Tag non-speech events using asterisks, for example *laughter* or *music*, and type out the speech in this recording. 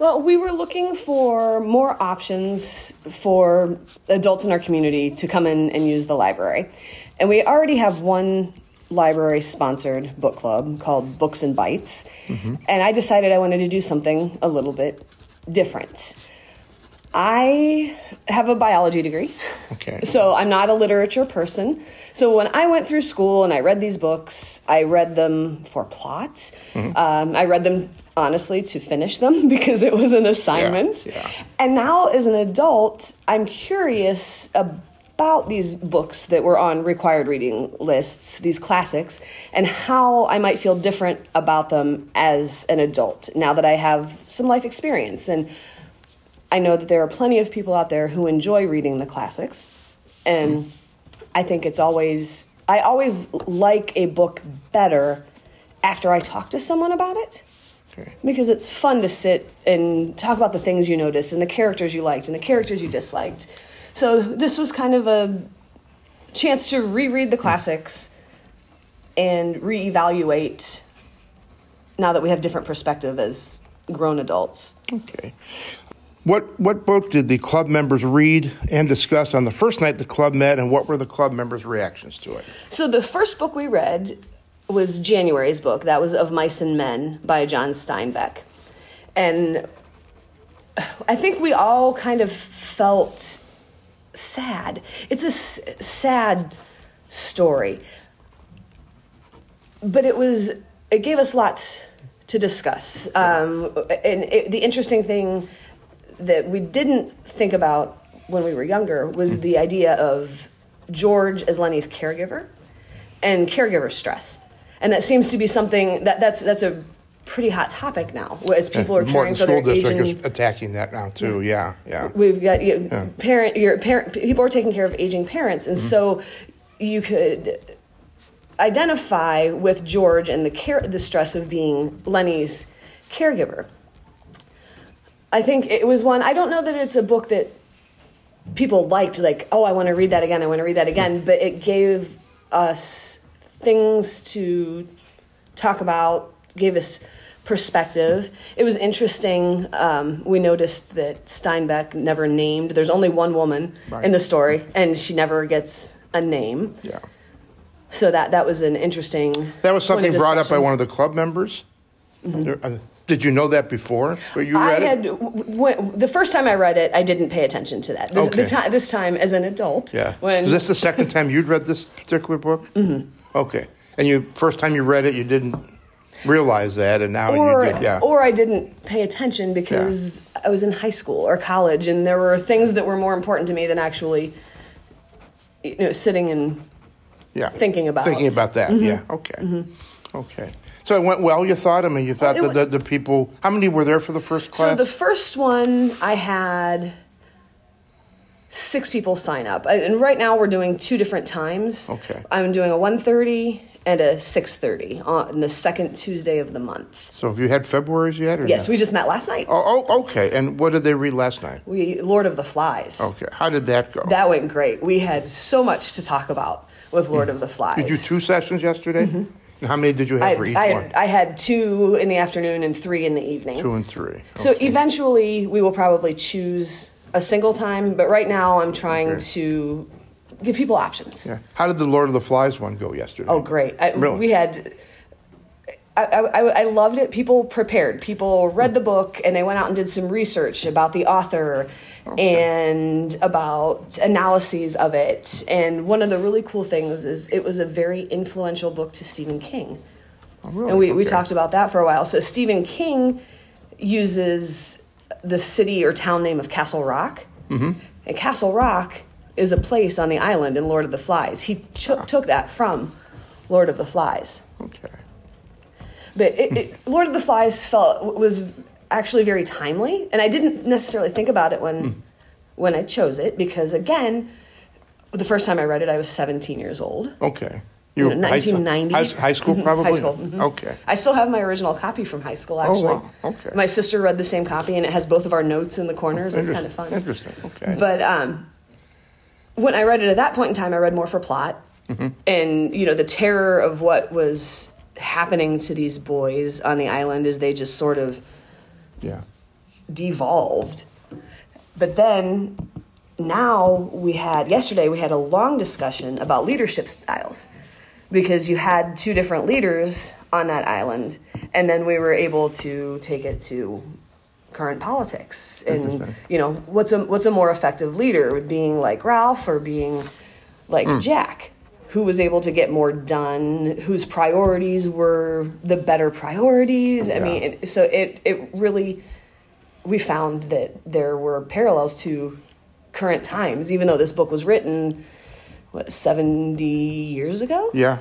Well, we were looking for more options for adults in our community to come in and use the library. And we already have one library sponsored book club called Books and Bites. And I decided I wanted to do something a little bit different. I have a biology degree. Okay. *laughs* So I'm not a literature person. So when I went through school and I read these books, I read them for plot. Um, I read them honestly to finish them *laughs* because it was an assignment. yeah. And now as an adult, I'm curious about these books that were on required reading lists, these classics, and how I might feel different about them as an adult now that I have some life experience. And I know that there are plenty of people out there who enjoy reading the classics, and I think it's always I always like a book better after I talk to someone about it Because it's fun to sit and talk about the things you noticed and the characters you liked and the characters you disliked. So this was kind of a chance to reread the classics and reevaluate now that we have different perspective as grown adults. Okay. What what book did the club members read and discuss on the first night the club met, and what were the club members' reactions to it? So the first book we read was January's book. That was Of Mice and Men by John Steinbeck. And I think we all kind of felt sad. It's a s- sad story. But it was it gave us lots to discuss. Um, and it, the interesting thing that we didn't think about when we were younger was the idea of George as Lennie's caregiver and caregiver stress. And that seems to be something that that's that's a pretty hot topic now as people are caring Morton for their School District aging. is attacking that now too. Yeah, yeah. we've got you know, parent your parent people are taking care of aging parents. And mm-hmm. so you could identify with George and the care the stress of being Lennie's caregiver. I think it was one I don't know that it's a book that people liked like oh I want to read that again I want to read that again but it gave us things to talk about gave us perspective it was interesting um, we noticed that steinbeck never named there's only one woman Right. in the story and she never gets a name Yeah. so that that was an interesting That was something brought up by one of the club members. There- uh, Did you know that before? But you I read had it? w- the first time I read it, I didn't pay attention to that. The, Okay. the ti- this time, as an adult, Yeah. when Was this the second time you'd read this particular book? Mm-hmm. Okay. And you first time you read it, you didn't realize that, and now or you did. Yeah. or I didn't pay attention because I was in high school or college, and there were things that were more important to me than actually, you know, sitting and yeah. thinking about. Thinking about that. Mm-hmm. Yeah. Okay. Okay. So it went well. You thought? I mean, you thought that the, the people. How many were there for the first class? So the first one, I had six people sign up, I- and right now we're doing two different times. Okay. I'm doing a 1:30 and a 6:30 on the second Tuesday of the month. so have you had February's yet? Or Yes, no? we just met last night. Oh, oh, okay. And what did they read last night? We Lord of the Flies. Okay. How did that go? That went great. We had so much to talk about with Lord of the Flies. did you two sessions yesterday? And how many did you have I, for each I, one? I had two in the afternoon and three in the evening. Two and three. So eventually, we will probably choose a single time, but right now, I'm trying Okay. to give people options. Yeah. How did the Lord of the Flies one go yesterday? Oh, great! I, Really? We had. I, I, I loved it. People prepared. People read the book and they went out and did some research about the author and about analyses of it. And one of the really cool things is it was a very influential book to Stephen King. Oh, really? And we, we talked about that for a while. So Stephen King uses the city or town name of Castle Rock. Mm-hmm. And Castle Rock is a place on the island in Lord of the Flies. He ch- took that from Lord of the Flies. Okay. But it, it, Lord of the Flies felt was actually very timely, and I didn't necessarily think about it when when I chose it because again, the first time I read it, I was 17 years old. Okay. You know, high 1990. High, high school, *laughs* probably? High school. mhm. Okay. I still have my original copy from high school, actually. Oh, wow. Okay. My sister read the same copy, and it has both of our notes in the corners. It's kind of fun. Interesting. Okay. But um, when I read it at that point in time, I read more for plot, Mm-hmm. and you know the terror of what was happening to these boys on the island is they just sort of yeah. devolved. But then now we had yesterday we had a long discussion about leadership styles. Because you had two different leaders on that island and then we were able to take it to current politics and you know what's a what's a more effective leader? Being like Ralph or being like hmm. Jack who was able to get more done whose priorities were the better priorities. I mean it, so it it really we found that there were parallels to current times. Even though this book was written what 70 years ago? Yeah,